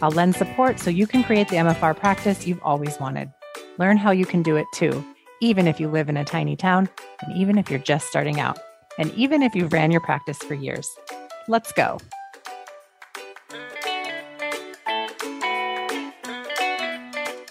I'll lend support so you can create the MFR practice you've always wanted. Learn how you can do it too, even if you live in a tiny town, and even if you're just starting out, and even if you've ran your practice for years. Let's go.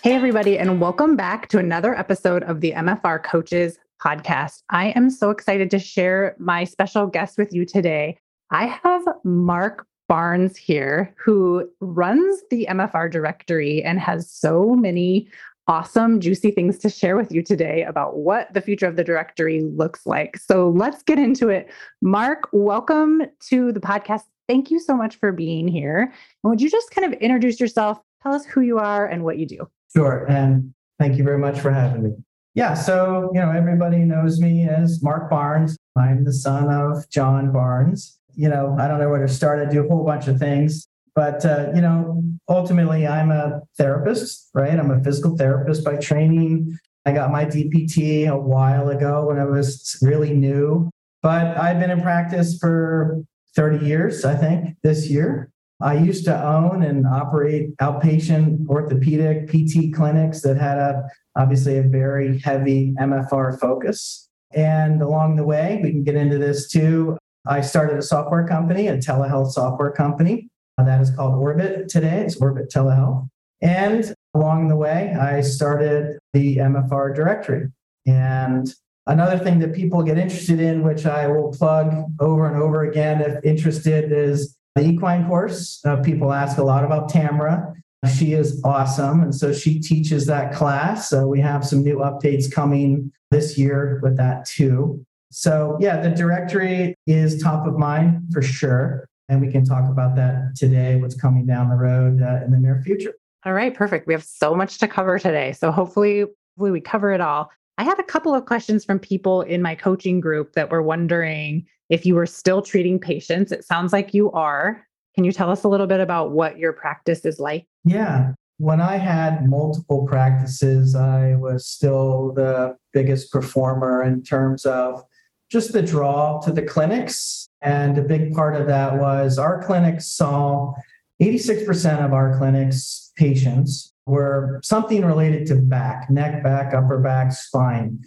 Hey, everybody, and welcome back to another episode of the MFR Coaches podcast. I am so excited to share my special guest with you today. I have Mark Barnes here, who runs the MFR directory and has so many awesome, juicy things to share with you today about what the future of the directory looks like. So let's get into it. Mark, welcome to the podcast. Thank you so much for being here. And would you just kind of introduce yourself? Tell us who you are and what you do. Sure. And thank you very much for having me. Yeah. So, you know, everybody knows me as Mark Barnes. I'm the son of John Barnes you know, I don't know where to start. I do a whole bunch of things. But, uh, you know, ultimately, I'm a therapist, right? I'm a physical therapist by training. I got my DPT a while ago when I was really new. But I've been in practice for 30 years, I think, this year. I used to own and operate outpatient orthopedic PT clinics that had a obviously a very heavy MFR focus. And along the way, we can get into this too. I started a software company, a telehealth software company. Uh, that is called Orbit today. It's Orbit Telehealth. And along the way, I started the MFR directory. And another thing that people get interested in, which I will plug over and over again if interested, is the equine course. Uh, people ask a lot about Tamara. She is awesome. And so she teaches that class. So we have some new updates coming this year with that too. So, yeah, the directory is top of mind for sure. And we can talk about that today, what's coming down the road uh, in the near future. All right, perfect. We have so much to cover today. So, hopefully, hopefully, we cover it all. I had a couple of questions from people in my coaching group that were wondering if you were still treating patients. It sounds like you are. Can you tell us a little bit about what your practice is like? Yeah. When I had multiple practices, I was still the biggest performer in terms of just the draw to the clinics. And a big part of that was our clinics saw 86% of our clinics patients were something related to back, neck, back, upper back, spine.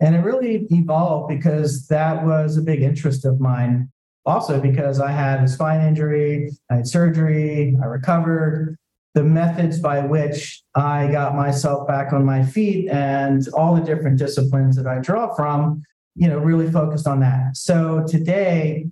And it really evolved because that was a big interest of mine. Also, because I had a spine injury, I had surgery, I recovered. The methods by which I got myself back on my feet and all the different disciplines that I draw from you know, really focused on that. So today,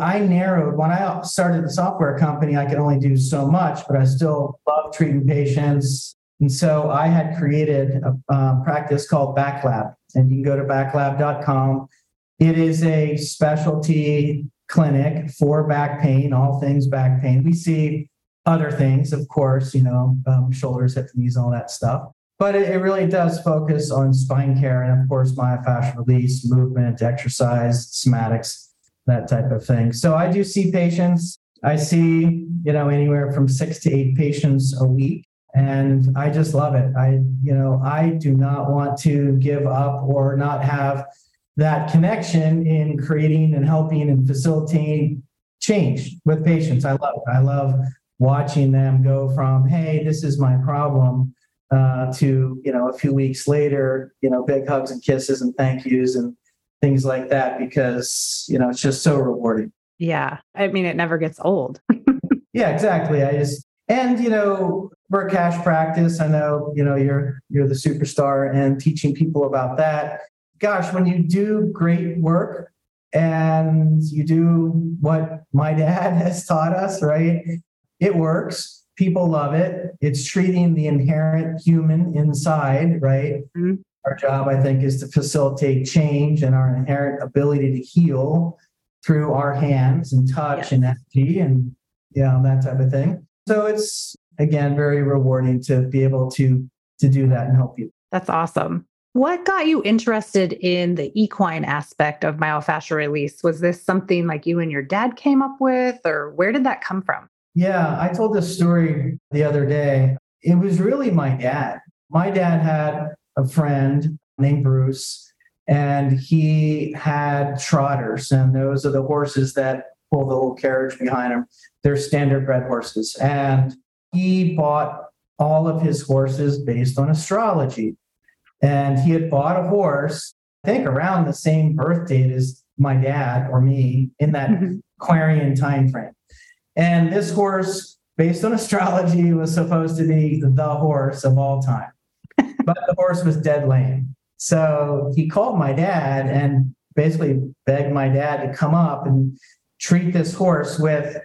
I narrowed when I started the software company, I could only do so much, but I still love treating patients. And so I had created a practice called Backlab, and you can go to backlab.com. It is a specialty clinic for back pain, all things back pain. We see other things, of course, you know, um, shoulders, hips, knees, all that stuff but it, it, really does focus on spine care and of course myofascial release movement exercise somatics that type of thing. So i do see patients. I see you know anywhere from six to eight patients a week and i just love it. I you know i do not want to give up or not have that connection in creating and helping and facilitating change with patients. I love it. I love watching them go from hey this is my problem uh, to you know a few weeks later, you know, big hugs and kisses and thank yous and things like that because you know it's just so rewarding. Yeah, I mean, it never gets old. yeah, exactly. I just and you know we're a cash practice. I know you know you're you're the superstar and teaching people about that. Gosh, when you do great work and you do what my dad has taught us, right? It works people love it. It's treating the inherent human inside, right? Mm-hmm. Our job, I think, is to facilitate change and our inherent ability to heal through our hands and touch yes. and energy and yeah, that type of thing. So it's again, very rewarding to be able to to do that and help you. That's awesome. What got you interested in the equine aspect of myofascial release? Was this something like you and your dad came up with, or where did that come from? Yeah, I told this story the other day. It was really my dad. My dad had a friend named Bruce, and he had trotters, and those are the horses that pull the little carriage behind them. They're standard bred horses. And he bought all of his horses based on astrology. And he had bought a horse, I think around the same birth date as my dad or me in that mm-hmm. Aquarian time frame. And this horse, based on astrology, was supposed to be the horse of all time. but the horse was dead lame. So he called my dad and basically begged my dad to come up and treat this horse with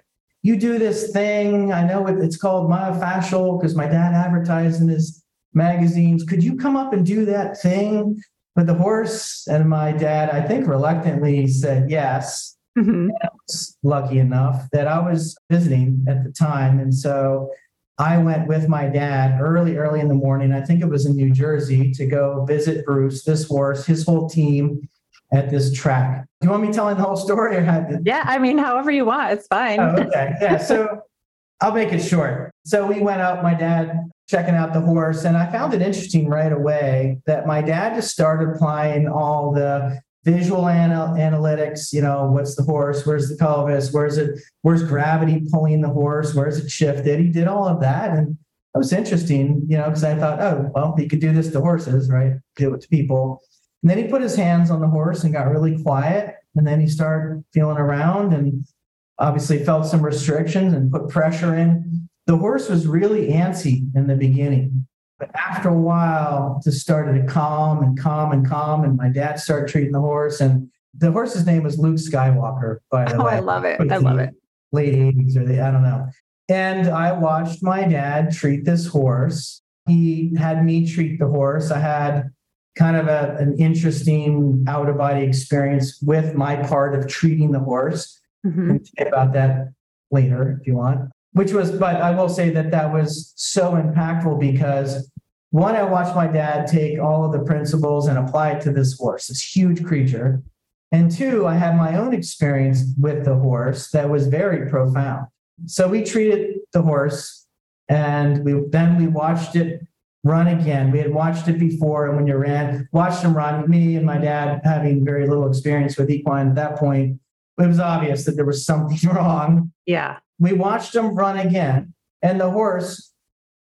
you do this thing. I know it's called myofascial because my dad advertised in his magazines. Could you come up and do that thing with the horse? And my dad, I think, reluctantly said yes. Mm-hmm. I was lucky enough that I was visiting at the time. And so I went with my dad early, early in the morning. I think it was in New Jersey to go visit Bruce, this horse, his whole team at this track. Do you want me telling the whole story or have Yeah, I mean, however you want, it's fine. Oh, okay. Yeah. So I'll make it short. So we went out, my dad checking out the horse, and I found it interesting right away that my dad just started applying all the visual anal- analytics, you know, what's the horse, where's the pelvis, where's it, where's gravity pulling the horse, where's it shifted. He did all of that. And it was interesting, you know, because I thought, oh, well, he could do this to horses, right? Do it to people. And then he put his hands on the horse and got really quiet. And then he started feeling around and obviously felt some restrictions and put pressure in. The horse was really antsy in the beginning. But after a while, just started to calm and calm and calm. And my dad started treating the horse. And the horse's name was Luke Skywalker, by the way. oh, way. I love it. I love it. Late 80s or the, I don't know. And I watched my dad treat this horse. He had me treat the horse. I had kind of a, an interesting out of body experience with my part of treating the horse. Mm-hmm. about that later if you want. Which was, but I will say that that was so impactful because one, I watched my dad take all of the principles and apply it to this horse, this huge creature. And two, I had my own experience with the horse that was very profound. So we treated the horse and we then we watched it run again. We had watched it before, and when you ran, watched him run. Me and my dad having very little experience with equine at that point, it was obvious that there was something wrong. Yeah. We watched him run again, and the horse,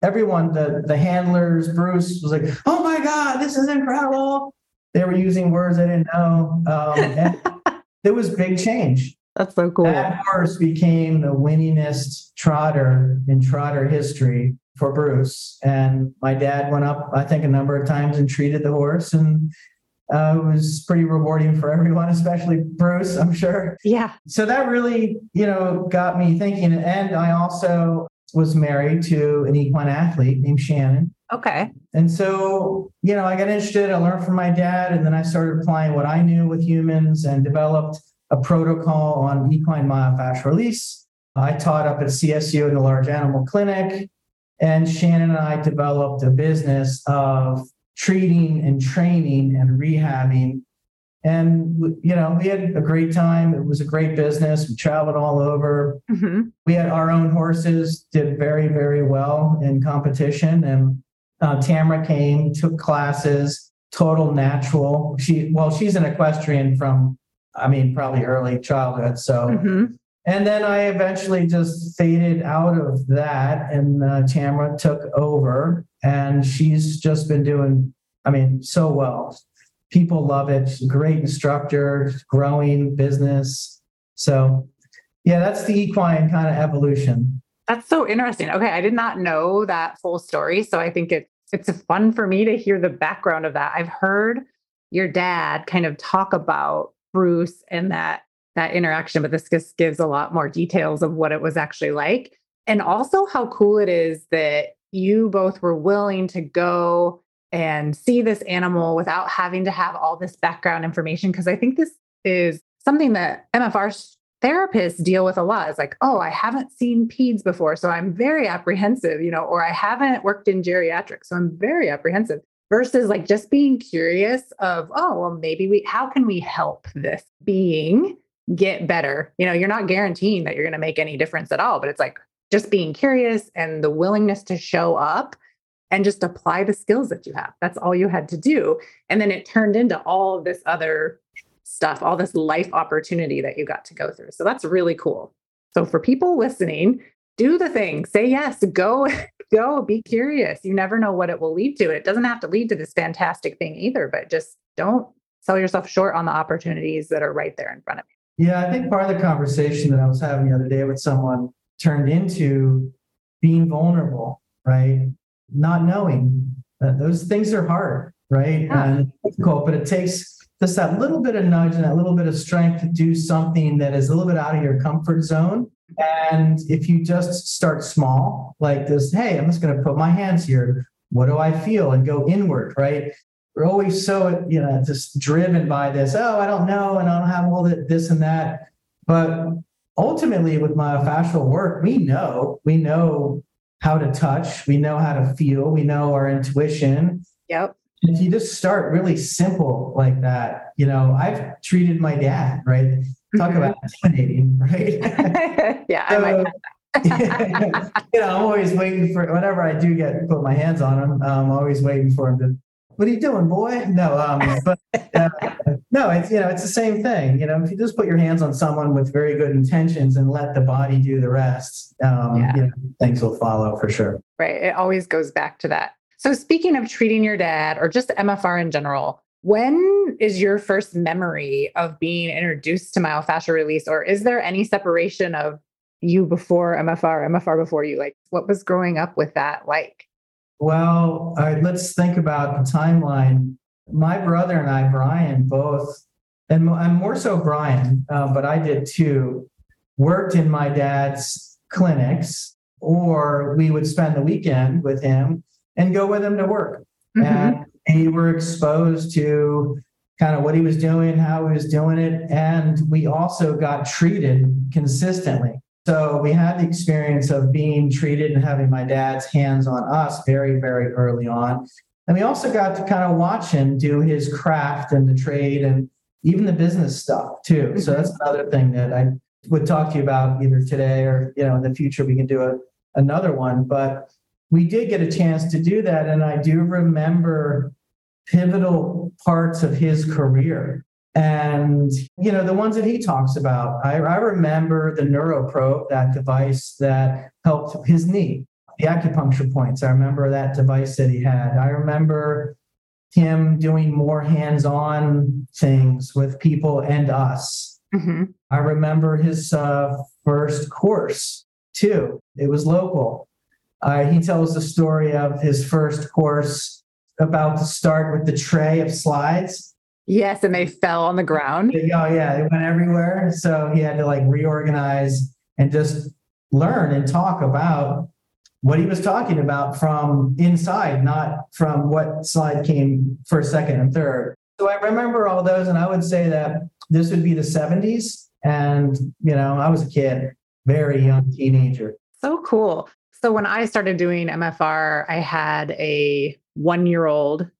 everyone, the the handlers, Bruce was like, "Oh my God, this is incredible!" They were using words I didn't know. Um, there was big change. That's so cool. That horse became the winningest trotter in trotter history for Bruce. And my dad went up, I think, a number of times and treated the horse. And uh, it was pretty rewarding for everyone, especially Bruce, I'm sure. Yeah. So that really, you know, got me thinking. And I also was married to an equine athlete named Shannon. Okay. And so, you know, I got interested. I learned from my dad, and then I started applying what I knew with humans and developed a protocol on equine myofascial release. I taught up at CSU in the large animal clinic. And Shannon and I developed a business of treating and training and rehabbing. And, you know, we had a great time. It was a great business. We traveled all over. Mm-hmm. We had our own horses, did very, very well in competition. And uh, Tamara came, took classes, total natural. She, well, she's an equestrian from, I mean, probably early childhood. So mm-hmm. And then I eventually just faded out of that, and uh, Tamara took over, and she's just been doing, I mean, so well. People love it. Great instructor, growing business. So, yeah, that's the equine kind of evolution. That's so interesting. Okay, I did not know that full story, so I think it it's fun for me to hear the background of that. I've heard your dad kind of talk about Bruce and that that interaction, but this just gives a lot more details of what it was actually like. And also how cool it is that you both were willing to go and see this animal without having to have all this background information. Because I think this is something that MFR therapists deal with a lot. It's like, oh, I haven't seen peds before, so I'm very apprehensive, you know, or I haven't worked in geriatrics, so I'm very apprehensive. Versus like just being curious of, oh, well, maybe we, how can we help this being get better? You know, you're not guaranteeing that you're going to make any difference at all, but it's like just being curious and the willingness to show up and just apply the skills that you have. That's all you had to do. And then it turned into all this other stuff, all this life opportunity that you got to go through. So that's really cool. So for people listening, do the thing, say yes, go, go, be curious. You never know what it will lead to. It doesn't have to lead to this fantastic thing either, but just don't sell yourself short on the opportunities that are right there in front of you. Yeah, I think part of the conversation that I was having the other day with someone turned into being vulnerable, right? Not knowing that those things are hard, right? Yeah. And difficult, but it takes just that little bit of nudge and that little bit of strength to do something that is a little bit out of your comfort zone. And if you just start small, like this, hey, I'm just going to put my hands here. What do I feel? And go inward, right? We're always so, you know, just driven by this. Oh, I don't know. And I don't have all that, this and that. But ultimately, with myofascial work, we know, we know how to touch, we know how to feel, we know our intuition. Yep if you just start really simple like that, you know, I've treated my dad, right? Talk mm-hmm. about intimidating, right? yeah, so, I might you know, I'm always waiting for whenever I do get put my hands on him. I'm always waiting for him to. What are you doing, boy? No, um, but uh, no, it's you know, it's the same thing. You know, if you just put your hands on someone with very good intentions and let the body do the rest, um, yeah. you know, things will follow for sure. Right. It always goes back to that so, speaking of treating your dad or just MFR in general, when is your first memory of being introduced to myofascial release, or is there any separation of you before MFR, MFR before you? Like, what was growing up with that like? Well, uh, let's think about the timeline. My brother and I, Brian, both, and, and more so Brian, uh, but I did too, worked in my dad's clinics, or we would spend the weekend with him and go with him to work. Mm-hmm. And we were exposed to kind of what he was doing, how he was doing it. And we also got treated consistently. So we had the experience of being treated and having my dad's hands on us very, very early on. And we also got to kind of watch him do his craft and the trade and even the business stuff too. So that's mm-hmm. another thing that I would talk to you about either today or you know in the future we can do a, another one. But we did get a chance to do that. And I do remember pivotal parts of his career. And, you know, the ones that he talks about, I, I remember the NeuroProbe, that device that helped his knee, the acupuncture points. I remember that device that he had. I remember him doing more hands on things with people and us. Mm-hmm. I remember his uh, first course too. It was local. Uh, he tells the story of his first course about to start with the tray of slides. Yes, and they fell on the ground. Oh yeah, it went everywhere. So he had to like reorganize and just learn and talk about what he was talking about from inside, not from what slide came first, second, and third. So I remember all those, and I would say that this would be the 70s. And, you know, I was a kid, very young teenager. So cool. So when I started doing MFR, I had a one year old,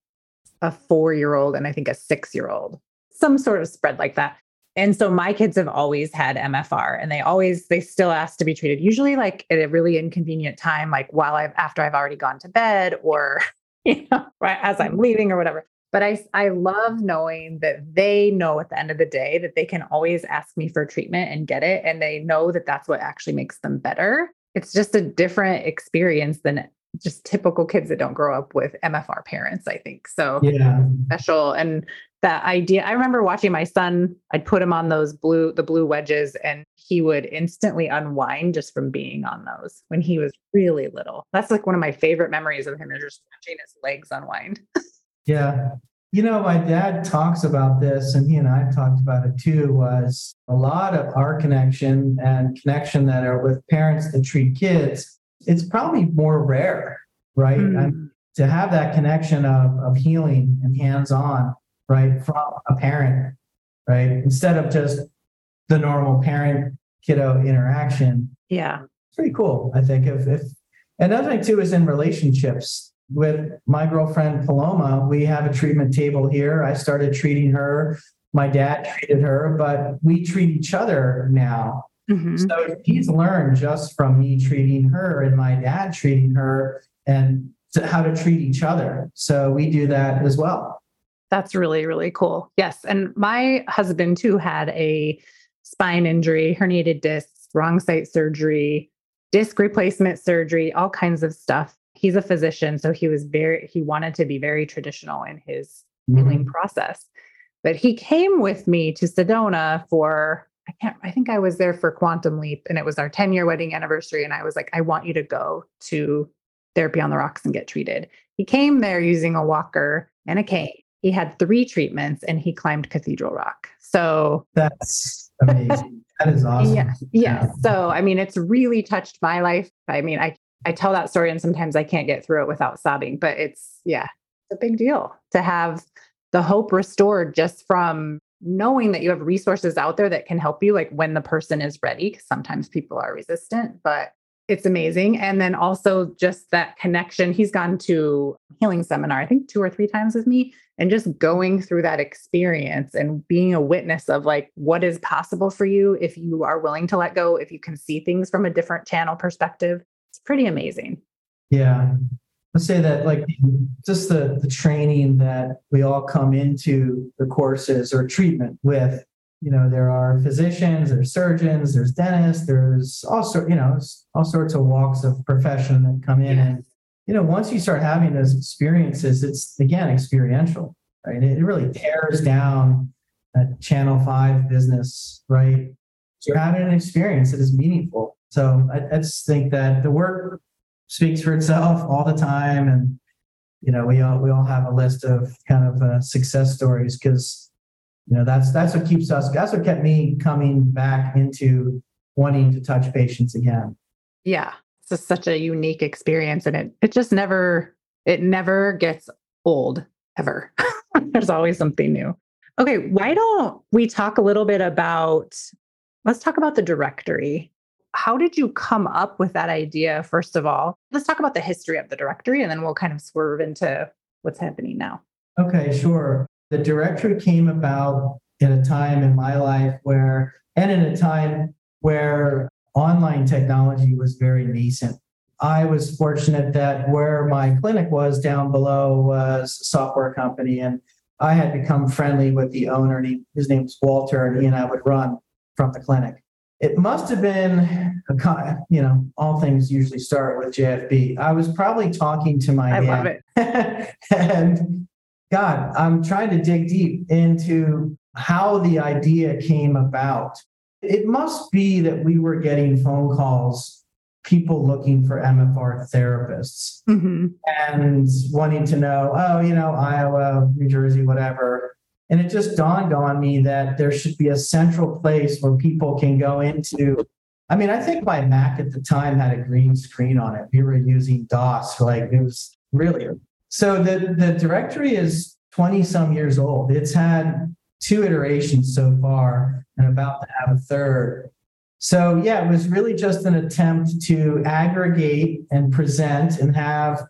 a four year old, and I think a six year old, some sort of spread like that. And so my kids have always had MFR and they always, they still ask to be treated, usually like at a really inconvenient time, like while I've, after I've already gone to bed or, you know, right as I'm leaving or whatever. But I, I love knowing that they know at the end of the day that they can always ask me for treatment and get it. And they know that that's what actually makes them better it's just a different experience than just typical kids that don't grow up with MFR parents, I think. So yeah. special. And that idea, I remember watching my son, I'd put him on those blue, the blue wedges, and he would instantly unwind just from being on those when he was really little. That's like one of my favorite memories of him is just watching his legs unwind. yeah. You know, my dad talks about this, and he and I talked about it too. Was a lot of our connection and connection that are with parents that treat kids. It's probably more rare, right? Mm. to have that connection of, of healing and hands on, right, from a parent, right? Instead of just the normal parent kiddo interaction. Yeah. It's pretty cool. I think if, if another thing too is in relationships with my girlfriend Paloma, we have a treatment table here. I started treating her. My dad treated her, but we treat each other now. Mm-hmm. So he's learned just from me treating her and my dad treating her and how to treat each other. So we do that as well. That's really, really cool. Yes. And my husband too had a spine injury, herniated discs, wrong site surgery, disc replacement surgery, all kinds of stuff. He's a physician. So he was very, he wanted to be very traditional in his mm-hmm. healing process. But he came with me to Sedona for, I can't, I think I was there for Quantum Leap and it was our 10 year wedding anniversary. And I was like, I want you to go to therapy on the rocks and get treated. He came there using a walker and a cane. He had three treatments and he climbed Cathedral Rock. So that's amazing. that is awesome. Yeah, yeah. So I mean, it's really touched my life. I mean, I I tell that story and sometimes I can't get through it without sobbing, but it's yeah, it's a big deal to have the hope restored just from knowing that you have resources out there that can help you like when the person is ready because sometimes people are resistant but it's amazing. And then also just that connection. He's gone to healing seminar, I think two or three times with me, and just going through that experience and being a witness of like what is possible for you if you are willing to let go, if you can see things from a different channel perspective. It's pretty amazing. Yeah. Let's say that like just the the training that we all come into the courses or treatment with you know there are physicians there's surgeons there's dentists there's all sort you know all sorts of walks of profession that come in and you know once you start having those experiences it's again experiential right? It really tears down a channel 5 business right? So you're having an experience that is meaningful. So I, I just think that the work speaks for itself all the time. And you know we all we all have a list of kind of uh, success stories because you know that's that's what keeps us that's what kept me coming back into wanting to touch patients again. Yeah. It's just such a unique experience and it it just never it never gets old ever. There's always something new. Okay. Why don't we talk a little bit about let's talk about the directory how did you come up with that idea first of all let's talk about the history of the directory and then we'll kind of swerve into what's happening now okay sure the directory came about in a time in my life where, and in a time where online technology was very nascent. I was fortunate that where my clinic was down below was a software company, and I had become friendly with the owner. And he, his name's Walter, and he and I would run from the clinic. It must have been, you know, all things usually start with JFB. I was probably talking to my I love it. and God, I'm trying to dig deep into how the idea came about. It must be that we were getting phone calls, people looking for MFR therapists mm-hmm. and wanting to know, oh, you know, Iowa, New Jersey, whatever. And it just dawned on me that there should be a central place where people can go into. I mean, I think my Mac at the time had a green screen on it. We were using DOS, like it was really so the, the directory is 20 some years old. It's had two iterations so far and about to have a third. So, yeah, it was really just an attempt to aggregate and present and have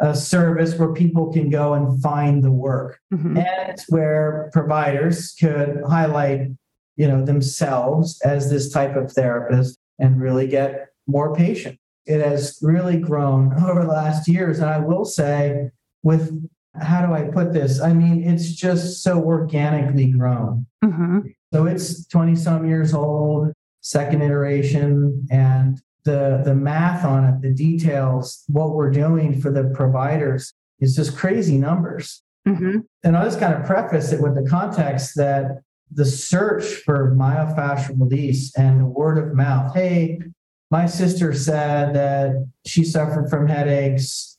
a service where people can go and find the work mm-hmm. and where providers could highlight you know themselves as this type of therapist and really get more patients it has really grown over the last years and i will say with how do I put this? I mean, it's just so organically grown. Mm-hmm. So it's 20 some years old, second iteration, and the the math on it, the details, what we're doing for the providers is just crazy numbers. Mm-hmm. And I'll just kind of preface it with the context that the search for myofascial release and the word of mouth. Hey, my sister said that she suffered from headaches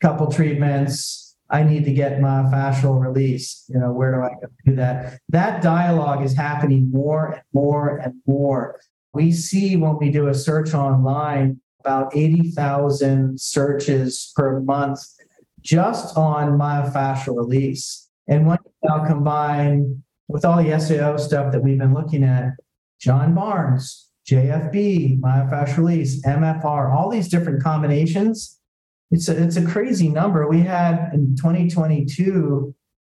couple treatments. I need to get myofascial release. You know, where do I go do that? That dialogue is happening more and more and more. We see when we do a search online about 80,000 searches per month just on myofascial release. And when you now combine with all the SEO stuff that we've been looking at, John Barnes, JFB, myofascial release, MFR, all these different combinations. It's a, it's a crazy number. We had in 2022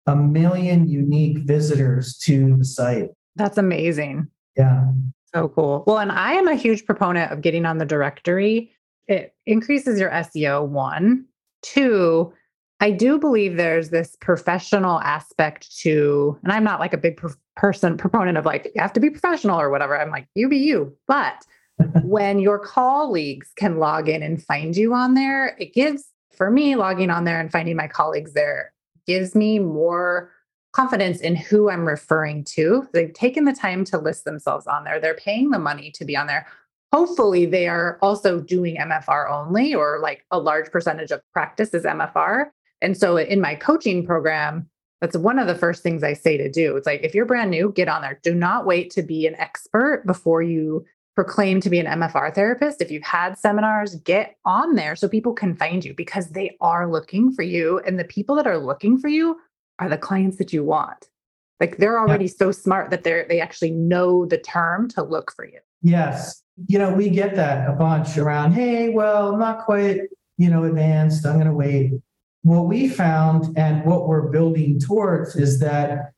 a million unique visitors to the site. That's amazing. Yeah. So cool. Well, and I am a huge proponent of getting on the directory. It increases your SEO, one. Two, I do believe there's this professional aspect to, and I'm not like a big pro- person proponent of like, you have to be professional or whatever. I'm like, you be you. But when your colleagues can log in and find you on there, it gives, for me, logging on there and finding my colleagues there gives me more confidence in who I'm referring to. They've taken the time to list themselves on there, they're paying the money to be on there. Hopefully, they are also doing MFR only, or like a large percentage of practice is MFR. And so in my coaching program, that's one of the first things I say to do. It's like, if you're brand new, get on there. Do not wait to be an expert before you proclaim to be an MFR therapist. If you've had seminars, get on there so people can find you because they are looking for you. And the people that are looking for you are the clients that you want. Like they're already yeah. so smart that they're they actually know the term to look for you. Yes. You know, we get that a bunch around, hey, well, I'm not quite, you know, advanced. I'm gonna wait what we found and what we're building towards is that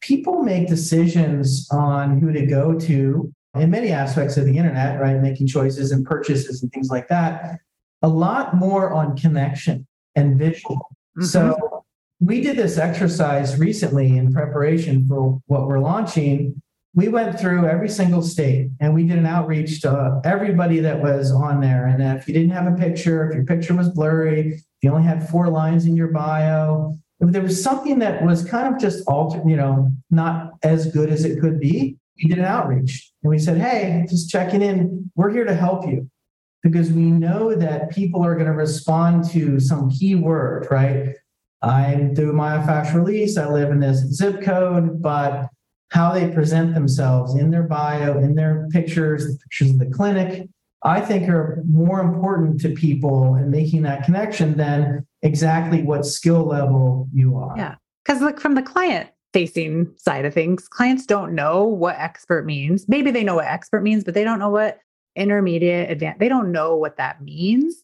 people make decisions on who to go to in many aspects of the internet, right? Making choices and purchases and things like that, a lot more on connection and visual. Mm-hmm. So we did this exercise recently in preparation for what we're launching. We went through every single state and we did an outreach to everybody that was on there. And if you didn't have a picture, if your picture was blurry, if you only had four lines in your bio, if there was something that was kind of just altered, you know, not as good as it could be, we did an outreach and we said, hey, just checking in. We're here to help you because we know that people are going to respond to some keyword, right? I'm doing myofascial release. I live in this zip code, but how they present themselves in their bio, in their pictures, the pictures of the clinic, I think are more important to people and making that connection than exactly what skill level you are. Yeah. Because like from the client facing side of things, clients don't know what expert means. Maybe they know what expert means, but they don't know what intermediate, advanced, they don't know what that means.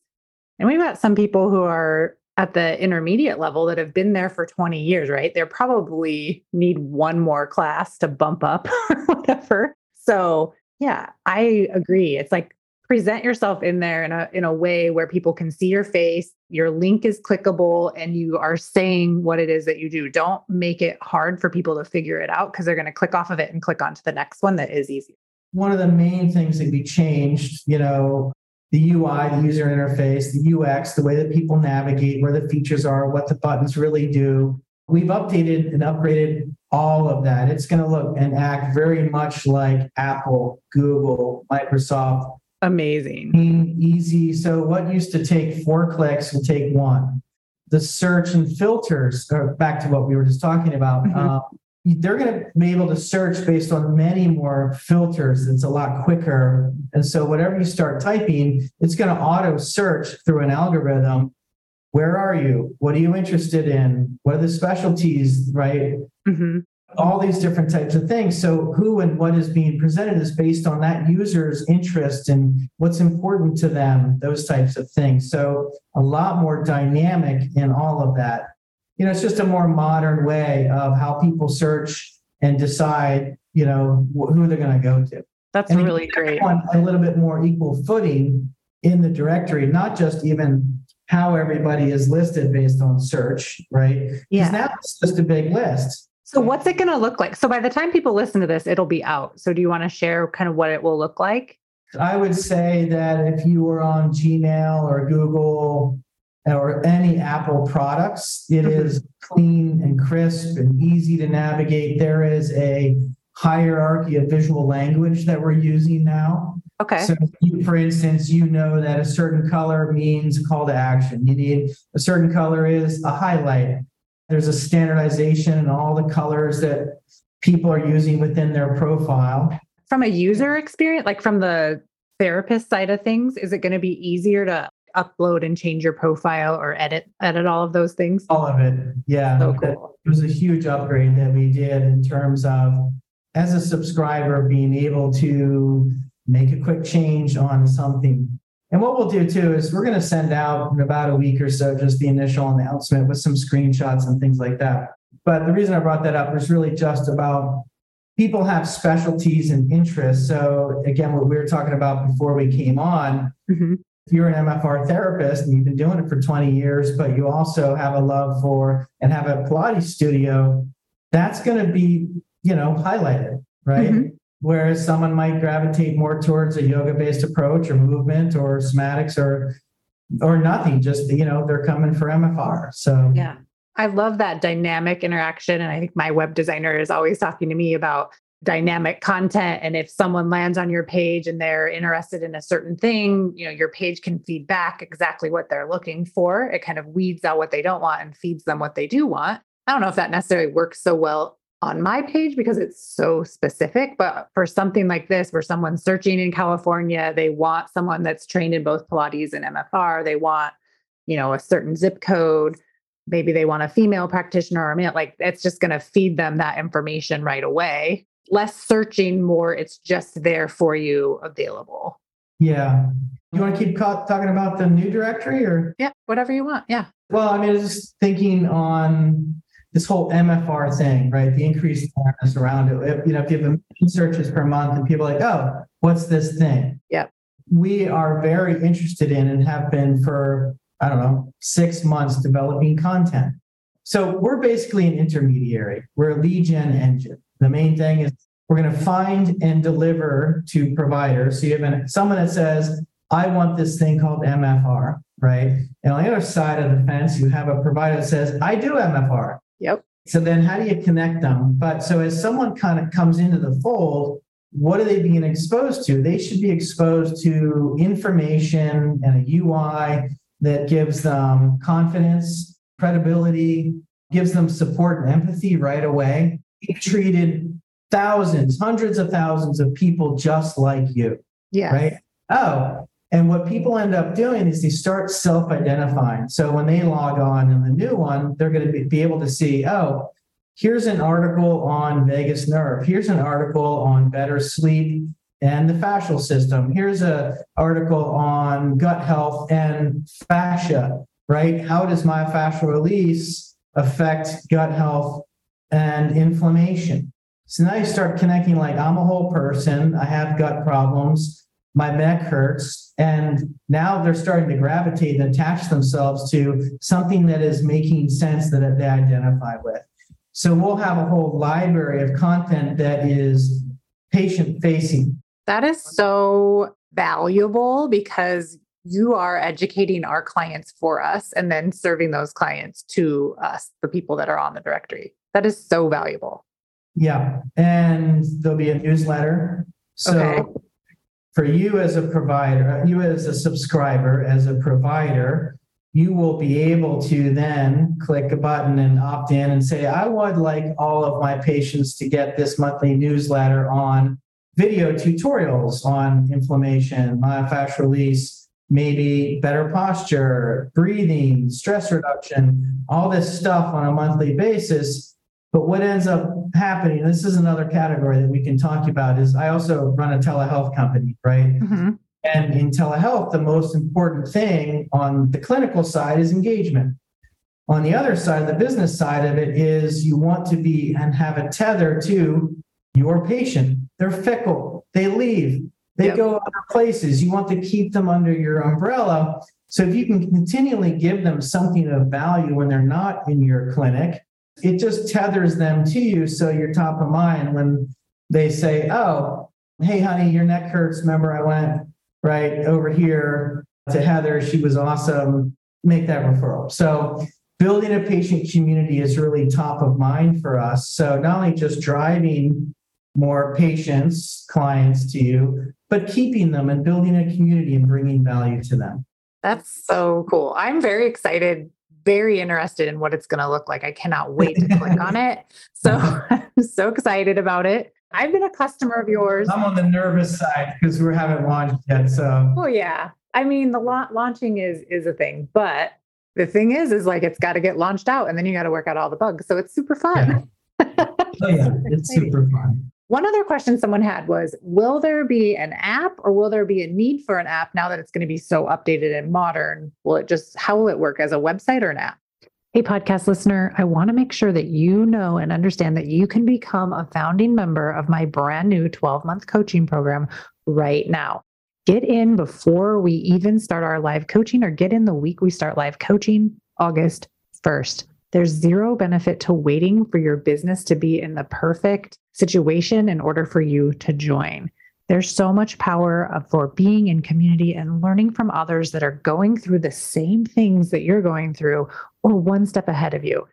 And we've got some people who are at the intermediate level that have been there for 20 years, right? They're probably need one more class to bump up or whatever. So, yeah, I agree. It's like present yourself in there in a in a way where people can see your face your link is clickable and you are saying what it is that you do don't make it hard for people to figure it out because they're going to click off of it and click onto the next one that is easy one of the main things that we changed you know the ui the user interface the ux the way that people navigate where the features are what the buttons really do we've updated and upgraded all of that it's going to look and act very much like apple google microsoft Amazing. Easy. So, what used to take four clicks will take one. The search and filters, back to what we were just talking about, mm-hmm. uh, they're going to be able to search based on many more filters. It's a lot quicker. And so, whatever you start typing, it's going to auto search through an algorithm. Where are you? What are you interested in? What are the specialties, right? Mm-hmm all these different types of things. So, who and what is being presented is based on that user's interest and what's important to them, those types of things. So, a lot more dynamic in all of that. You know, it's just a more modern way of how people search and decide, you know, who they're going to go to. That's and really great. a little bit more equal footing in the directory, not just even how everybody is listed based on search, right? Yeah. Now it's just a big list so what's it going to look like? So by the time people listen to this, it'll be out. So do you want to share kind of what it will look like? I would say that if you were on Gmail or Google or any Apple products, it mm-hmm. clean and crisp and easy to navigate. There is a hierarchy of visual language that we're using now. Okay. So, you, for instance, you know that a certain color means call to action. You need a certain color is a highlight. There's a standardization in all the colors that people are using within their profile. From a user experience, like from the therapist side of things, is it going to be easier to upload and change your profile or edit edit all of those things? All of it. Yeah. So cool. It was a huge upgrade that we did in terms of as a subscriber being able to make a quick change on something. And what we'll do too is we're going to send out in about a week or so just the initial announcement with some screenshots and things like that. But the reason I brought that up was really just about people have specialties and interests. So again, what we were talking about before we came on, mm-hmm. If you're an MFR therapist and you've been doing it for 20 years, but you also have a love for and have a Pilates studio, that's going to be, you know, highlighted, right? Mm-hmm. Whereas someone might gravitate more towards a yoga-based approach or movement or somatics or or nothing. Just you know, they're coming for MFR. So yeah. I love that dynamic interaction. And I think my web designer is always talking to me about dynamic content. And if someone lands on your page and they're interested in a certain thing, you know, your page can feed back exactly what they're looking for. It kind of weeds out what they don't want and feeds them what they do want. I don't know if that necessarily works so well on my page because it's so specific. But for something like this, where someone's searching in California, they want someone that's trained in both Pilates and MFR, they want, you know, a certain zip code maybe they want a female practitioner or a male, like it's just going to feed them that information right away. Less searching, more it's just there for you available. Yeah. You want to keep talking about the new directory or? Yeah, whatever you want. Yeah. Well, I mean, I was just thinking on this whole MFR thing, right? The increased awareness around it. If, you know, if you have a million searches per month and people are like, oh, what's this thing? Yeah. We are very interested in and have been for I don't know, six months developing content. So we're basically an intermediary. We're a lead gen engine. The main thing is we're going to find and deliver to providers. So you have an, someone that says, I want this thing called MFR, right? And on the other side of the fence, you have a provider that says, I do MFR. Yep. So then how do you connect them? But so as someone kind of comes into the fold, what are they being exposed to? They should be exposed to information and a UI that gives them confidence, credibility, gives them support and empathy right away. He treated thousands, hundreds of thousands of people just like you. Yeah. Right. Oh, and what people end up doing is they start self identifying. So when they log on in the new one, they're going to be, be able to see, oh, here's an article on vagus nerve. Here's an article on better sleep and the fascial system. Here's an article on gut health and fascia, right? How does myofascial release affect gut health and inflammation? So now you start connecting like, I'm a whole person, I have gut problems, my neck hurts. And now they're starting to gravitate and attach themselves to something that is making sense that they identify with. So we'll have a whole library of content that is patient facing that is so valuable because you are educating our clients for us and then serving those clients to us, the people that are on the directory. That is so valuable. Yeah. And there'll be a newsletter. So okay. for you as a provider, uh, you as a subscriber, as a provider, you will be able to then click a button and opt in and say, I would like all of my patients to get this monthly newsletter on video tutorials on inflammation, myofascial release, maybe better posture, breathing, stress reduction, all this stuff on a monthly basis. But what ends up happening, this is another category that we can talk about, is I also run a telehealth company, right? Mm-hmm. And in telehealth, the most important thing on the clinical side is engagement. On the other side, the business side of it is you want to be and have a tether to your patient. They're fickle. They leave. They yep. go other places. You want to keep them under your umbrella. So if you can continually give them something of value when they're not in your clinic, it just tethers them to you so you're top of mind when they say, "Oh, hey honey, your neck hurts. Remember I went right over here to Heather. She was awesome. Make that referral." So building a patient community is really top of mind for us. So not only just driving more patients, clients to you, but keeping them and building a community and bringing value to them. That's so cool. I'm very excited, very interested in what it's going to look like. I cannot wait to click on it. So I'm so excited about it. I've been a customer of yours. I'm on the nervous side because we haven't launched yet. So, oh yeah, I mean the la- launching is is a thing, but the thing is, is like it's got to get launched out, and then you got to work out all the bugs. So it's super fun. Yeah. oh yeah, it's super fun. One other question someone had was Will there be an app or will there be a need for an app now that it's going to be so updated and modern? Will it just, how will it work as a website or an app? Hey, podcast listener, I want to make sure that you know and understand that you can become a founding member of my brand new 12 month coaching program right now. Get in before we even start our live coaching or get in the week we start live coaching, August 1st. There's zero benefit to waiting for your business to be in the perfect situation in order for you to join. There's so much power for being in community and learning from others that are going through the same things that you're going through or one step ahead of you.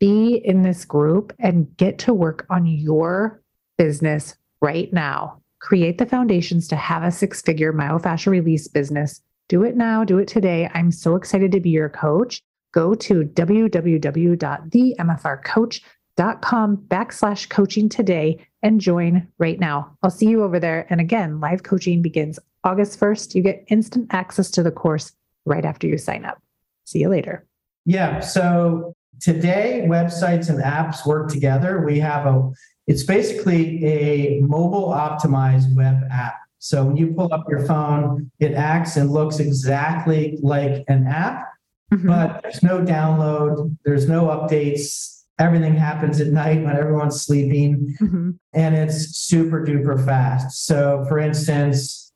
Be in this group and get to work on your business right now. Create the foundations to have a six figure myofascial release business. Do it now, do it today. I'm so excited to be your coach go to www.themfrcoach.com backslash coaching today and join right now. I'll see you over there. And again, live coaching begins August 1st. You get instant access to the course right after you sign up. See you later. Yeah. So today, websites and apps work together. We have a, it's basically a mobile optimized web app. So when you pull up your phone, it acts and looks exactly like an app mm-hmm. but there's no download, there's no updates. Everything happens at night when everyone's sleeping, mm-hmm. and it's super duper fast. So, for instance,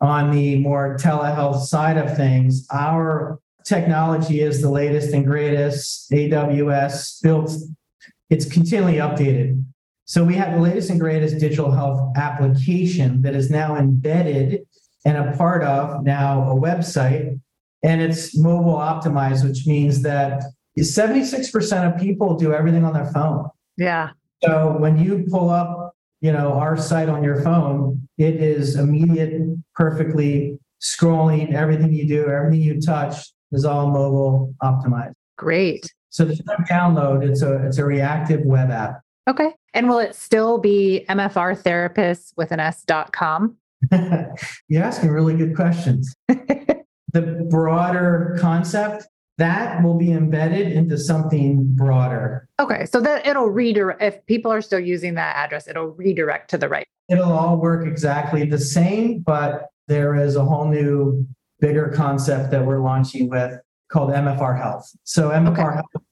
on the more telehealth side of things, our technology is the latest and greatest. AWS built, it's continually updated. So we have the latest and greatest digital health application that is now embedded and a part of now a website and it's mobile optimized, which means that 76% of people do everything on their phone. Yeah. So when you pull up, you know, our site on your phone, it is immediate, perfectly scrolling. Everything you do, everything you touch is all mobile optimized. Great. So there's no download. It's a it's a reactive web app. Okay. And will it still be MFR therapists with an S.com? You're asking really good questions. the broader concept that will be embedded into something broader. Okay, so that it'll redirect if people are still using that address, it'll redirect to the right. It'll all work exactly the same, but there is a whole new bigger concept that we're launching with called MFR Health. So MFR okay. Health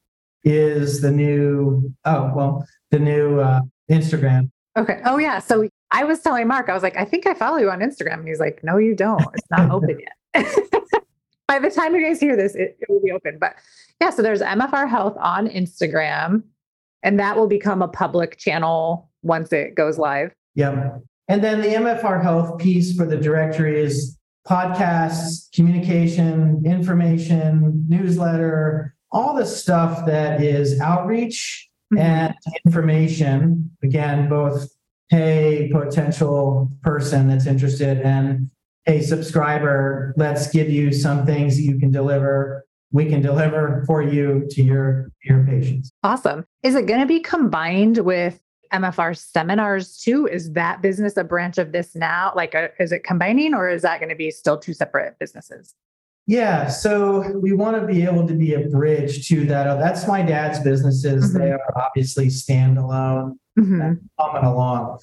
is the new oh well the new uh, Instagram. Okay. Oh yeah. So I was telling Mark, I was like, I think I follow you on Instagram, and he's like, No, you don't. It's not open yet. By the time you guys hear this, it, it will be open. But yeah, so there's MFR Health on Instagram, and that will become a public channel once it goes live. Yep. And then the MFR Health piece for the directory is podcasts, communication, information, newsletter, all the stuff that is outreach mm-hmm. and information. Again, both hey, potential person that's interested and hey, subscriber, let's give you some things you can deliver. We can deliver for you to your your patients. Awesome. Is it going to be combined with MFR seminars too? Is that business a branch of this now? Like, a, uh, is it combining, or is that going to be still two separate businesses? Yeah, so we want to be able to be a bridge to that. That's my dad's businesses. Mm-hmm. They are obviously standalone, mm-hmm. coming along.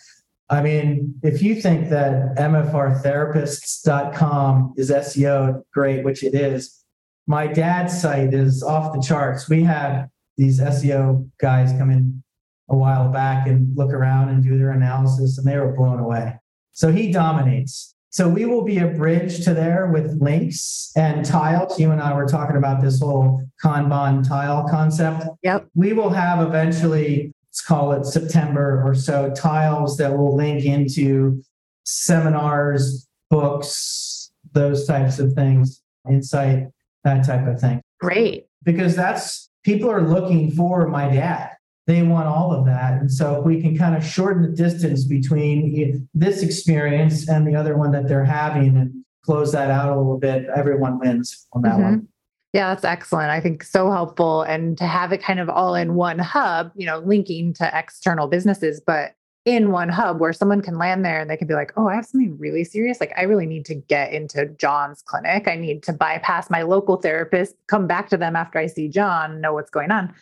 I mean, if you think that mfrtherapists.com is SEO great, which it is, my dad's site is off the charts. We had these SEO guys come in a while back and look around and do their analysis, and they were blown away. So he dominates. So we will be a bridge to there with links and tiles. You and I were talking about this whole Kanban tile concept. Yep. We will have eventually let's call it September or so, tiles that will link into seminars, books, those types of things, insight, that type of thing. Great. Because that's people are looking for my dad. They want all of that. And so if we can kind of shorten the distance between this experience and the other one that they're having and close that out a little bit, everyone wins on that mm-hmm. one. Yeah, that's excellent. I think so helpful. And to have it kind of all in one hub, you know, linking to external businesses, but in one hub where someone can land there and they can be like, oh, I have something really serious. Like, I really need to get into John's clinic. I need to bypass my local therapist, come back to them after I see John, know what's going on.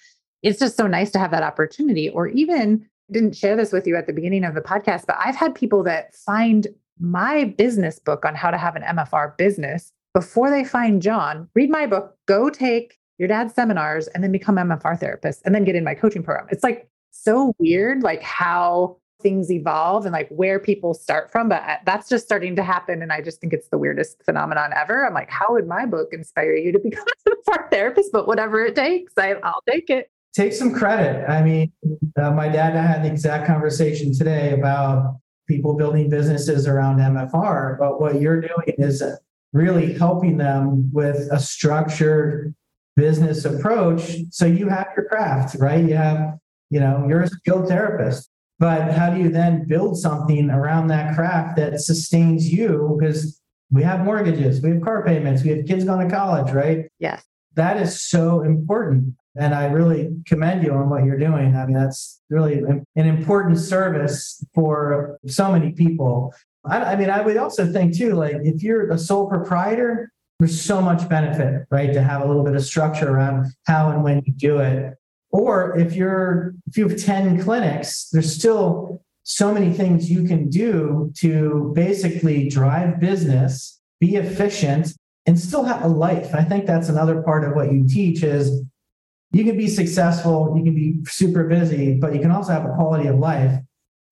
It's just so nice to have that opportunity. Or even didn't share this with you at the beginning of the podcast, but I've had people that find my business book on how to have an MFR business before they find John, read my book, go take your dad's seminars and then become MFR therapist and then get in my coaching program. It's like so weird, like how things evolve and like where people start from. But uh, that's just starting to happen. And I just think it's the weirdest phenomenon ever. I'm like, how would my book inspire you to become a MFR therapist? But whatever it takes, I, I'll take it. Take some credit. I mean, uh, my dad and I had the exact conversation today about people building businesses around MFR. But what you're doing is really helping them with a structured business approach. So you have your craft, right? You have, you know, you're a skilled therapist. But how do you then build something around that craft that sustains you? Because we have mortgages, we have car payments, we have kids going to college, right? Yes. That is so important. And I really commend you on what you're doing. I mean, that's really an important service for so many people. I, I mean, I would also think too, like if you're a sole proprietor, there's so much benefit, right, to have a little bit of structure around how and when you do it. Or if you're if you have 10 clinics, there's still so many things you can do to basically drive business, be efficient, and still have a life. I think that's another part of what you teach is you can be successful, you can be super busy, but you can also have a quality of life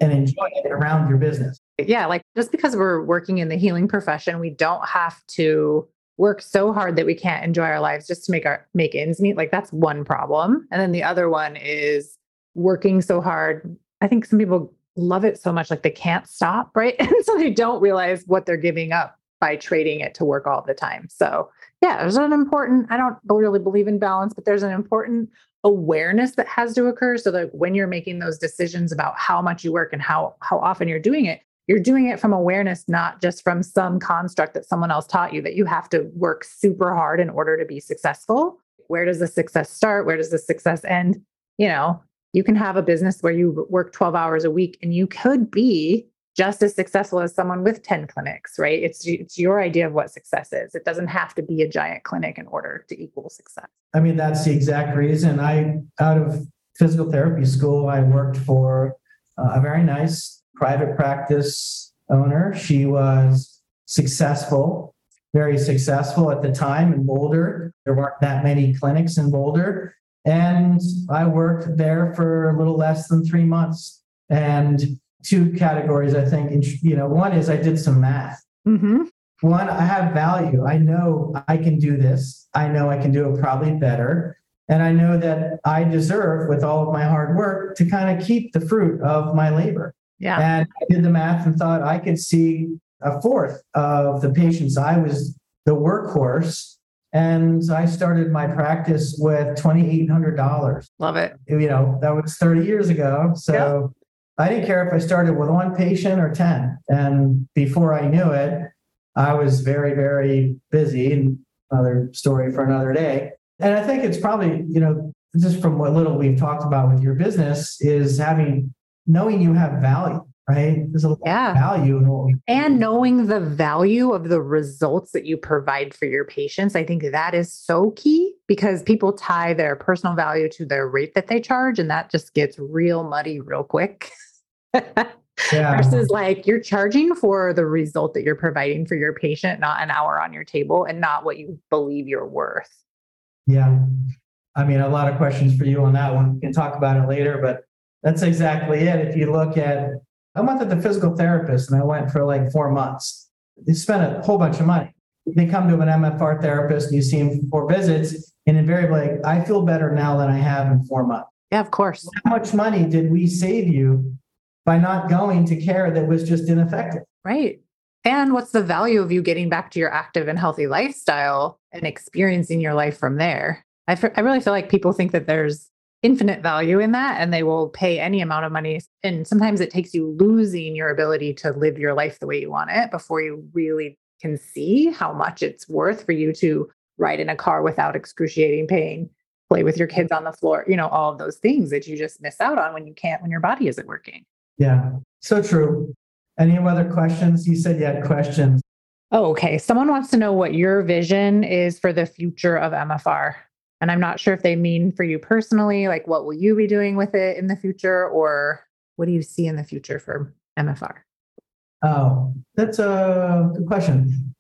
and enjoy it around your business. Yeah, like just because we're working in the healing profession, we don't have to work so hard that we can't enjoy our lives just to make our make ends meet. Like that's one problem. And then the other one is working so hard. I think some people love it so much like they can't stop, right? And so they don't realize what they're giving up by trading it to work all the time. So, yeah, there's an important I don't really believe in balance, but there's an important awareness that has to occur so that when you're making those decisions about how much you work and how how often you're doing it, you're doing it from awareness, not just from some construct that someone else taught you that you have to work super hard in order to be successful. Where does the success start? Where does the success end? You know, you can have a business where you work 12 hours a week and you could be just as successful as someone with 10 clinics, right? It's, it's your idea of what success is. It doesn't have to be a giant clinic in order to equal success. I mean, that's the exact reason I, out of physical therapy school, I worked for uh, a very nice private practice owner. She was successful, very successful at the time in Boulder. There weren't that many clinics in Boulder. And I worked there for a little less than three months. And two categories, I think, you know, one is I did some math. Mm-hmm. One, I have value. I know I can do this. I know I can do it probably better. And I know that I deserve, with all of my hard work, to kind of keep the fruit of my labor. Yeah. And I did the math and thought I could see a fourth of the patients. I was the workhorse. And I started my practice with $2,800. Love it. You know, that was 30 years ago. So yeah. I didn't care if I started with one patient or 10. And before I knew it, I was very, very busy. And another story for another day. And I think it's probably, you know, just from what little we've talked about with your business is having knowing you have value, right? There's a lot yeah. of value in what we and knowing the value of the results that you provide for your patients. I think that is so key because people tie their personal value to their rate that they charge, and that just gets real muddy real quick. yeah. Versus like you're charging for the result that you're providing for your patient, not an hour on your table and not what you believe you're worth. Yeah. I mean, a lot of questions for you on that one. We can talk about it later, but that's exactly it. If you look at, I went to the physical therapist and I went for like four months. They spent a whole bunch of money. They come to an MFR therapist and you see him for visits, and invariably, like, I feel better now than I have in four months. Yeah, of course. How much money did we save you by not going to care that was just ineffective? Right. And what's the value of you getting back to your active and healthy lifestyle and experiencing your life from there? I, f- I really feel like people think that there's infinite value in that and they will pay any amount of money. And sometimes it takes you losing your ability to live your life the way you want it before you really can see how much it's worth for you to ride in a car without excruciating pain, play with your kids on the floor, you know, all of those things that you just miss out on when you can't, when your body isn't working. Yeah, so true. Any other questions? You said you had questions. Oh, okay. Someone wants to know what your vision is for the future of MFR. And I'm not sure if they mean for you personally, like what will you be doing with it in the future or what do you see in the future for MFR? Oh, that's a good question.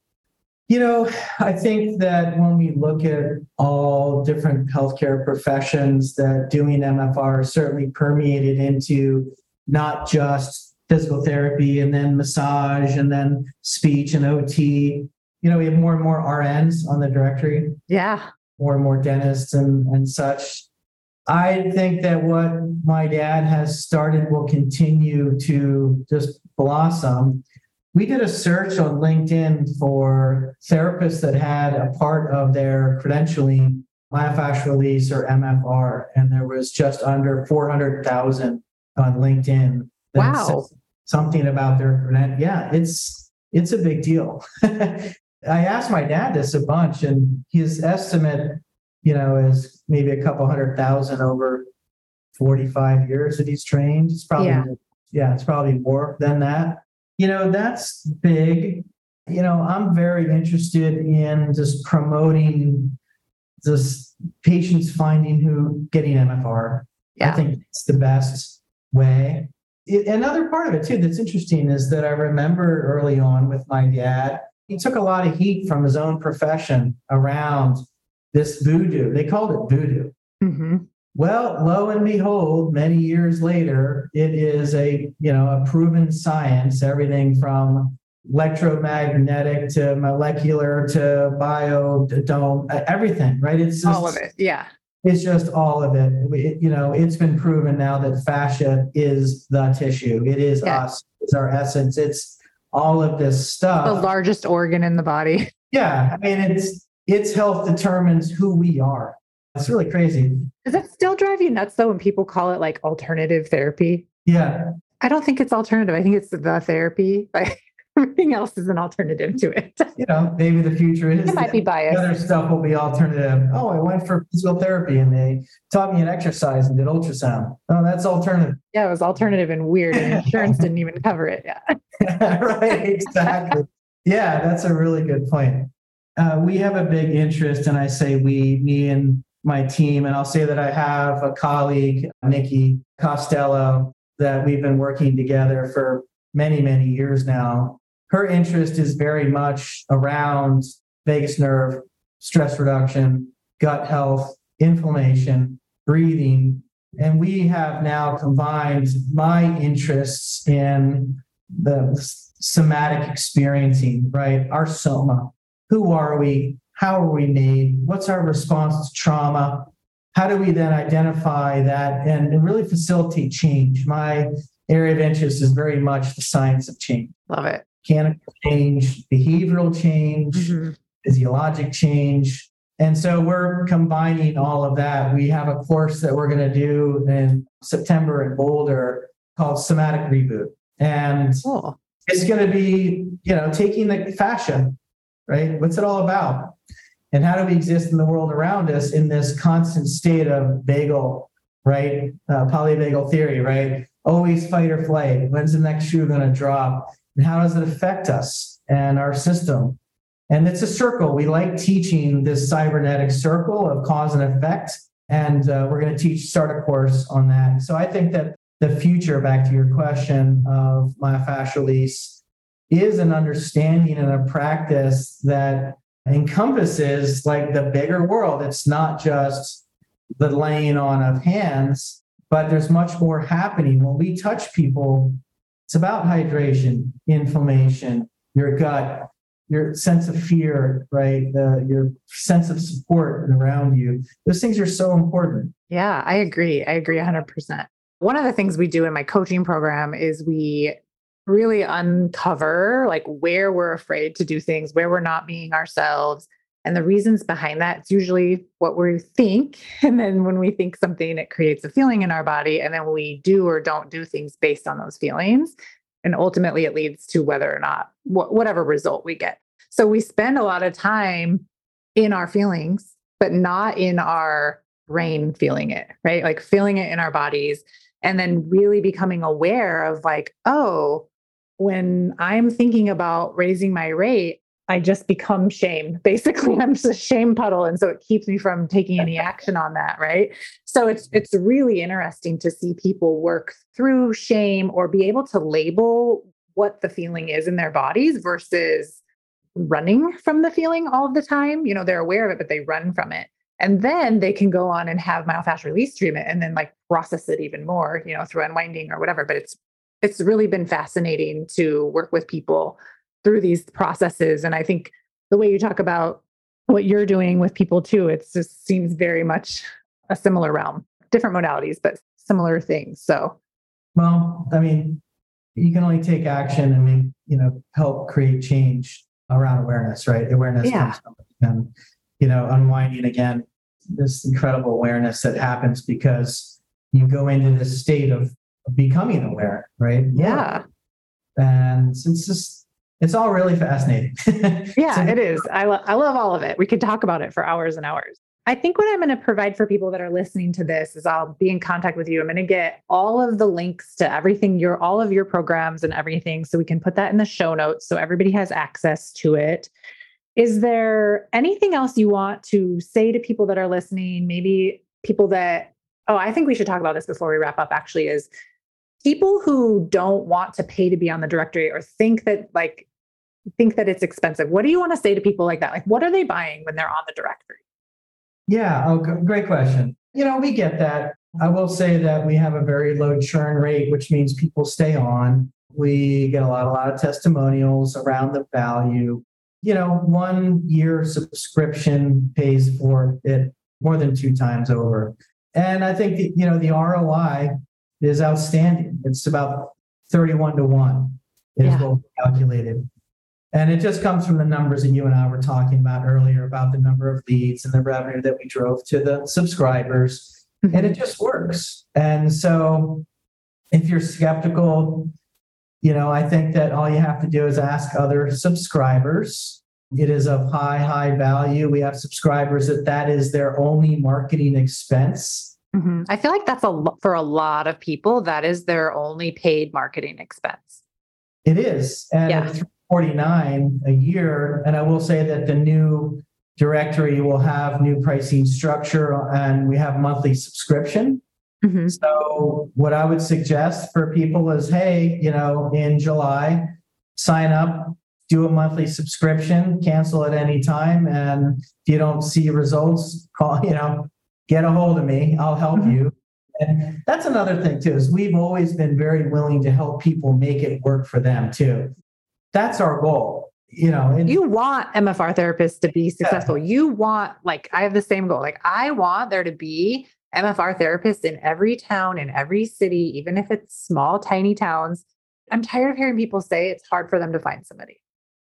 You know, I think that when we look at all different healthcare professions, that doing MFR certainly permeated into not just physical therapy and then massage and then speech and OT. You know, we have more and more RNs on the directory. Yeah. More and more dentists and, and such. I think that what my dad has started will continue to just blossom. We did a search on LinkedIn for therapists that had a part of their credentialing myofascial release or MFR, and there was just under 400,000 on LinkedIn. Wow. Something about their credential. Yeah, it's it's a big deal. I asked my dad this a bunch, and his estimate, you know, is maybe a couple hundred thousand over 45 years that he's trained. It's probably yeah, yeah it's probably more than that. You know, that's big. You know, I'm very interested in just promoting this patients finding who getting MFR. Yeah. I think it's the best way. It, another part of it too that's interesting is that I remember early on with my dad, he took a lot of heat from his own profession around this voodoo. They called it voodoo. Mm-hmm. Well, lo and behold, many years later, it is a you know a proven science. Everything from electromagnetic to molecular to biodome, everything, right? It's just, all of it. Yeah. It's just all of it. it. You know, it's been proven now that fascia is the tissue. It is yeah. us. It's our essence. It's all of this stuff. The largest organ in the body. Yeah. I mean, it's its health determines who we are. It's really crazy. Does that still drive you nuts though when people call it like alternative therapy? Yeah. I don't think it's alternative. I think it's the therapy. Like everything else is an alternative to it. You know, maybe the future is. It might be biased. Other stuff will be alternative. Oh, I went for physical therapy and they taught me an exercise and did ultrasound. Oh, that's alternative. Yeah, it was alternative and weird, and insurance didn't even cover it. Yeah. right. Exactly. Yeah, that's a really good point. Uh, we have a big interest, and I say we, me and my team, and I'll say that I have a colleague, Nikki Costello, that we've been working together for many, many years now. Her interest is very much around vagus nerve, stress reduction, gut health, inflammation, breathing. And we have now combined my interests in the somatic experiencing, right? Our soma, who are we? How are we made? What's our response to trauma? How do we then identify that and, really facilitate change? My area of interest is very much the science of change. Love it. Mechanical change, behavioral change, mm-hmm. physiologic change. And so we're combining all of that. We have a course that we're going to do in September in Boulder called Somatic Reboot. And cool. it's going to be, you know, taking the fascia, right? What's it all about? And how do we exist in the world around us in this constant state of vagal, right? Uh, polyvagal theory, right? Always fight or flight. When's the next shoe going to drop? And how does it affect us and our system? And it's a circle. We like teaching this cybernetic circle of cause and effect. And uh, we're going to teach, start a course on that. So I think that the future, back to your question of myofascial release, is an understanding and a practice that encompasses like the bigger world. It's not just the laying on of hands, but there's much more happening. When we touch people, it's about hydration, inflammation, your gut, your sense of fear, right? your sense of support around you. Those things are so important. Yeah, I agree. I agree 100%. One of the things we do in my coaching program is we really uncover like where we're afraid to do things, where we're not being ourselves. And the reasons behind that, it's usually what we think. And then when we think something, it creates a feeling in our body. And then we do or don't do things based on those feelings. And ultimately, it leads to whether or not wh- whatever result we get. So we spend a lot of time in our feelings, but not in our brain feeling it, right? Like feeling it in our bodies and then really becoming aware of like, oh, when I'm thinking about raising my rate, I just become shame. Basically, I'm just a shame puddle. And so it keeps me from taking any action on that. Right. So it's it's really interesting to see people work through shame or be able to label what the feeling is in their bodies versus running from the feeling all the time. You know, they're aware of it, but they run from it. And then they can go on and have myofascial release treatment and then like process it even more, you know, through unwinding or whatever. But it's it's really been fascinating to work with people through these processes. And I think the way you talk about what you're doing with people too, it just seems very much a similar realm, different modalities, but similar things. So, well, I mean, you can only take action and make, you know, help create change around awareness, right? Awareness yeah. comes from and you know, unwinding again this incredible awareness that happens because you go into this state of becoming aware, right? Yeah. And it's just, it's all really fascinating. yeah, so, it is. I, lo- I love all of it. We could talk about it for hours and hours. I think what I'm going to provide for people that are listening to this is I'll be in contact with you. I'm going to get all of the links to everything, your all of your programs and everything, so we can put that in the show notes so everybody has access to it. Is there anything else you want to say to people that are listening? Maybe people that, oh, I think we should talk about this before we wrap up actually is people who don't want to pay to be on the directory or think that like, think that it's expensive. What do you want to say to people like that? Like, what are they buying when they're on the directory? Yeah, oh, great question. You know, we get that. I will say that we have a very low churn rate, which means people stay on. We get a lot, a lot of testimonials around the value you know, one year subscription pays for it more than two times over. And I think, that, you know, the ROI is outstanding. It's about 31 to 1 is yeah. what we calculated. And it just comes from the numbers that you and I were talking about earlier about the number of leads and the revenue that we drove to the subscribers. Mm-hmm. And it just works. And so if you're skeptical, you know, I think that all you have to do is ask other subscribers. It is of high, high value. We have subscribers that that is their only marketing expense. Mm-hmm. I feel like that's a for a lot of people that is their only paid marketing expense. It is, and yeah. 49 a year. And I will say that the new directory will have new pricing structure, and we have monthly subscription. Mm-hmm. So, what I would suggest for people is hey, you know, in July, sign up, do a monthly subscription, cancel at any time. And if you don't see results, call, you know, get a hold of me. I'll help mm-hmm. you. And that's another thing, too, is we've always been very willing to help people make it work for them, too. That's our goal. You know, you want MFR therapists to be successful. Yeah. You want, like, I have the same goal. Like, I want there to be MFR therapists in every town, in every city, even if it's small, tiny towns. I'm tired of hearing people say it's hard for them to find somebody.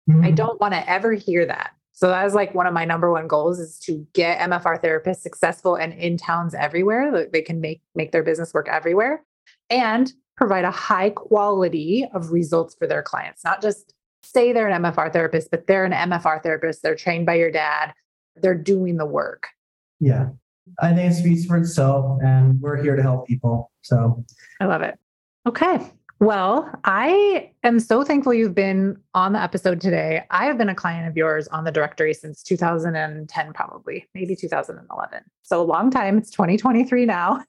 Mm-hmm. I don't want to ever hear that. So that is like one of my number one goals is to get MFR therapists successful and in towns everywhere that they can make make their business work everywhere and provide a high quality of results for their clients. Not just say they're an MFR therapist, but they're an MFR therapist. They're trained by your dad. They're doing the work. Yeah. I think it speaks for itself, and we're here to help people. So I love it. Okay. Well, I am so thankful you've been on the episode today. I have been a client of yours on the directory since 2010, probably, maybe 2011. So a long time. It's 2023 now.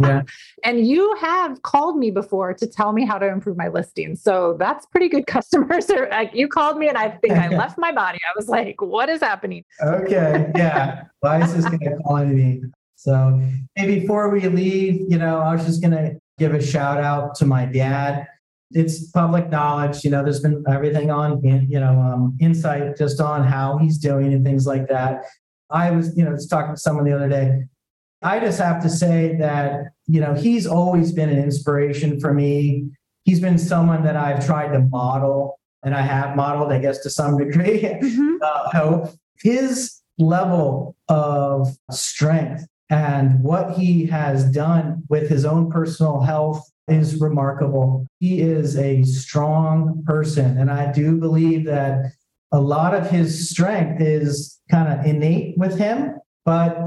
Yeah. and you have called me before to tell me how to improve my listing. So that's pretty good customer service. Like you called me and I think I left my body. I was like, what is happening? Okay. Yeah. Liza is going to call me. So hey, before we leave, you know, I was just going to give a shout out to my dad. It's public knowledge, you know, there's been everything on, you know, um, insight just on how he's doing and things like that. I was, you know, was talking to someone the other day. I just have to say that, you know, he's always been an inspiration for me. He's been someone that I've tried to model, and I have modeled, I guess, to some degree, mm-hmm. uh, hope. His level of strength and what he has done with his own personal health is remarkable. He is a strong person. And I do believe that a lot of his strength is kind of innate with him, but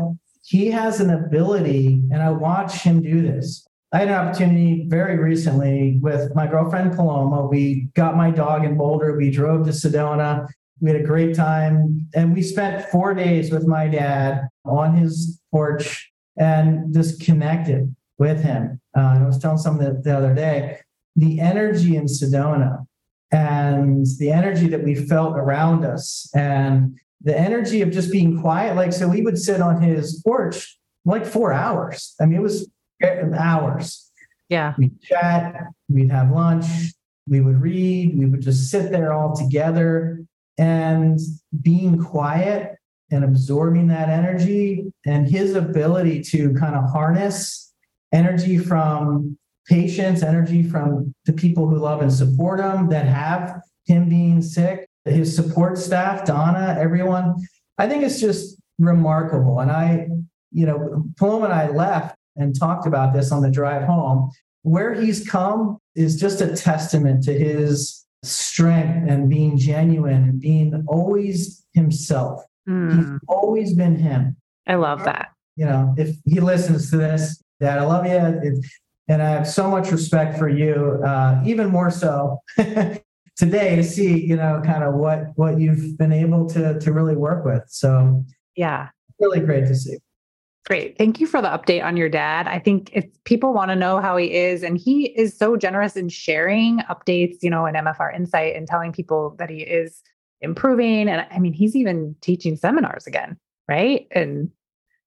he has an ability, and I watch him do this. I had an opportunity very recently with my girlfriend Paloma. We got my dog in Boulder. We drove to Sedona. We had a great time. And we spent four days with my dad on his porch and just connected with him. Uh, I was telling someone the, the other day, the energy in Sedona and the energy that we felt around us and the energy of just being quiet. Like, so we would sit on his porch like four hours. I mean, it was hours. Yeah. We'd chat, we'd have lunch, we would read, we would just sit there all together and being quiet and absorbing that energy and his ability to kind of harness energy from patients, energy from the people who love and support him that have him being sick, his support staff, Donna, everyone. I think it's just remarkable. And I, you know, Paloma and I left and talked about this on the drive home. Where he's come is just a testament to his strength and being genuine and being always himself. Mm. He's always been him. I love that. You know, if he listens to this, Dad, I love you. And I have so much respect for you, uh, even more so today to see, you know, kind of what what you've been able to to really work with. So yeah, really great to see. Great. Thank you for the update on your dad. I think if people want to know how he is, and he is so generous in sharing updates, you know, in MFR Insight and telling people that he is improving. And I mean, he's even teaching seminars again, right? And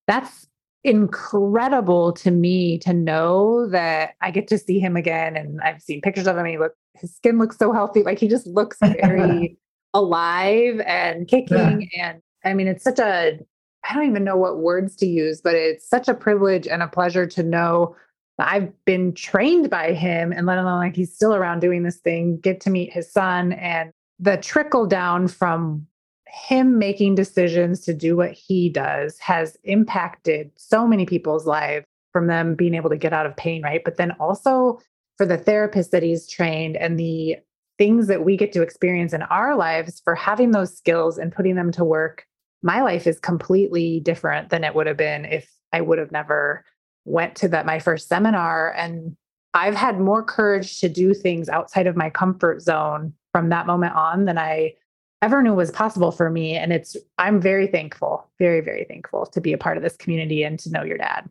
that's incredible to me to know that I get to see him again. And I've seen pictures of him. And he look, his skin looks so healthy. Like he just looks very alive and kicking. Yeah. And I mean, it's such a I don't even know what words to use, but it's such a privilege and a pleasure to know that I've been trained by him and let alone like he's still around doing this thing, get to meet his son and the trickle down from him making decisions to do what he does has impacted so many people's lives from them being able to get out of pain, right? But then also for the therapist that he's trained and the things that we get to experience in our lives for having those skills and putting them to work my life is completely different than it would have been if I would have never went to that my first seminar and I've had more courage to do things outside of my comfort zone from that moment on than I ever knew was possible for me and it's I'm very thankful, very very thankful to be a part of this community and to know your dad.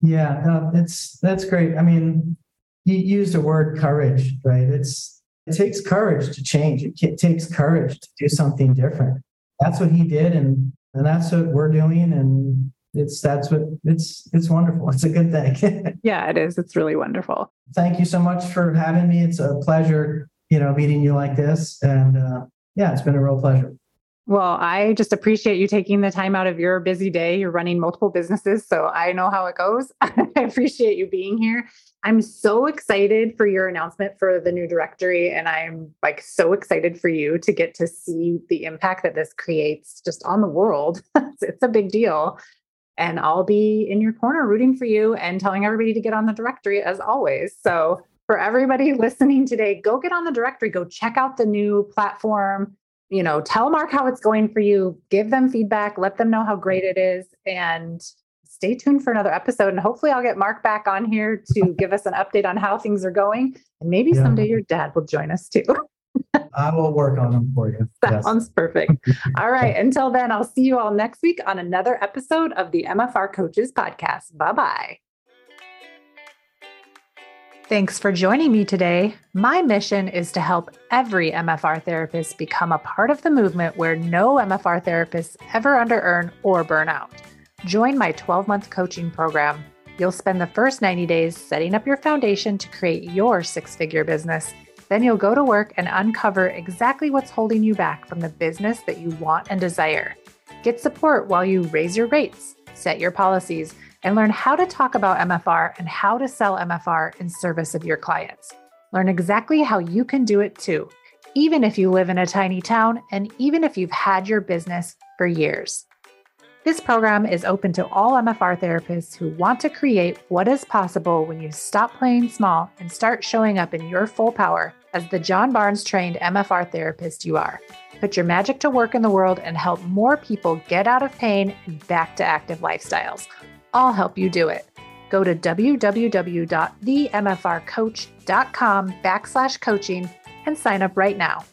Yeah, no, it's that's great. I mean, you used the word courage, right? It's it takes courage to change. It takes courage to do something different that's what he did and and that's what we're doing and it's that's what it's it's wonderful. It's a good thing. Yeah it is. It's really wonderful. Thank you so much for having me. It's a pleasure you know meeting you like this and uh, yeah it's been a real pleasure well, I just appreciate you taking the time out of your busy day. You're running multiple businesses, so I know how it goes. I appreciate you being here. I'm so excited for your announcement for the new directory. And I'm like so excited for you to get to see the impact that this creates just on the world. it's a big deal. And I'll be in your corner rooting for you and telling everybody to get on the directory as always. So, for everybody listening today, go get on the directory, go check out the new platform. You know, tell Mark how it's going for you, give them feedback, let them know how great it is. And stay tuned for another episode. And hopefully, I'll get Mark back on here to give us an update on how things are going. And maybe yeah. someday your dad will join us too. I will work on them for you. That yes. sounds perfect. All right. Until then, I'll see you all next week on another episode of the MFR Coaches Podcast. Bye bye. Thanks for joining me today. My mission is to help every MFR therapist become a part of the movement where no MFR therapists ever under earn or burn out. Join my 12 month coaching program. You'll spend the first 90 days setting up your foundation to create your six figure business. Then you'll go to work and uncover exactly what's holding you back from the business that you want and desire. Get support while you raise your rates, set your policies, and learn how to talk about MFR and how to sell MFR in service of your clients. Learn exactly how you can do it too, even if you live in a tiny town and even if you've had your business for years. This program is open to all MFR therapists who want to create what is possible when you stop playing small and start showing up in your full power as the John Barnes trained MFR therapist you are. Put your magic to work in the world and help more people get out of pain and back to active lifestyles. I'll help you do it. Go to www.themfrcoach.com backslash coaching and sign up right now.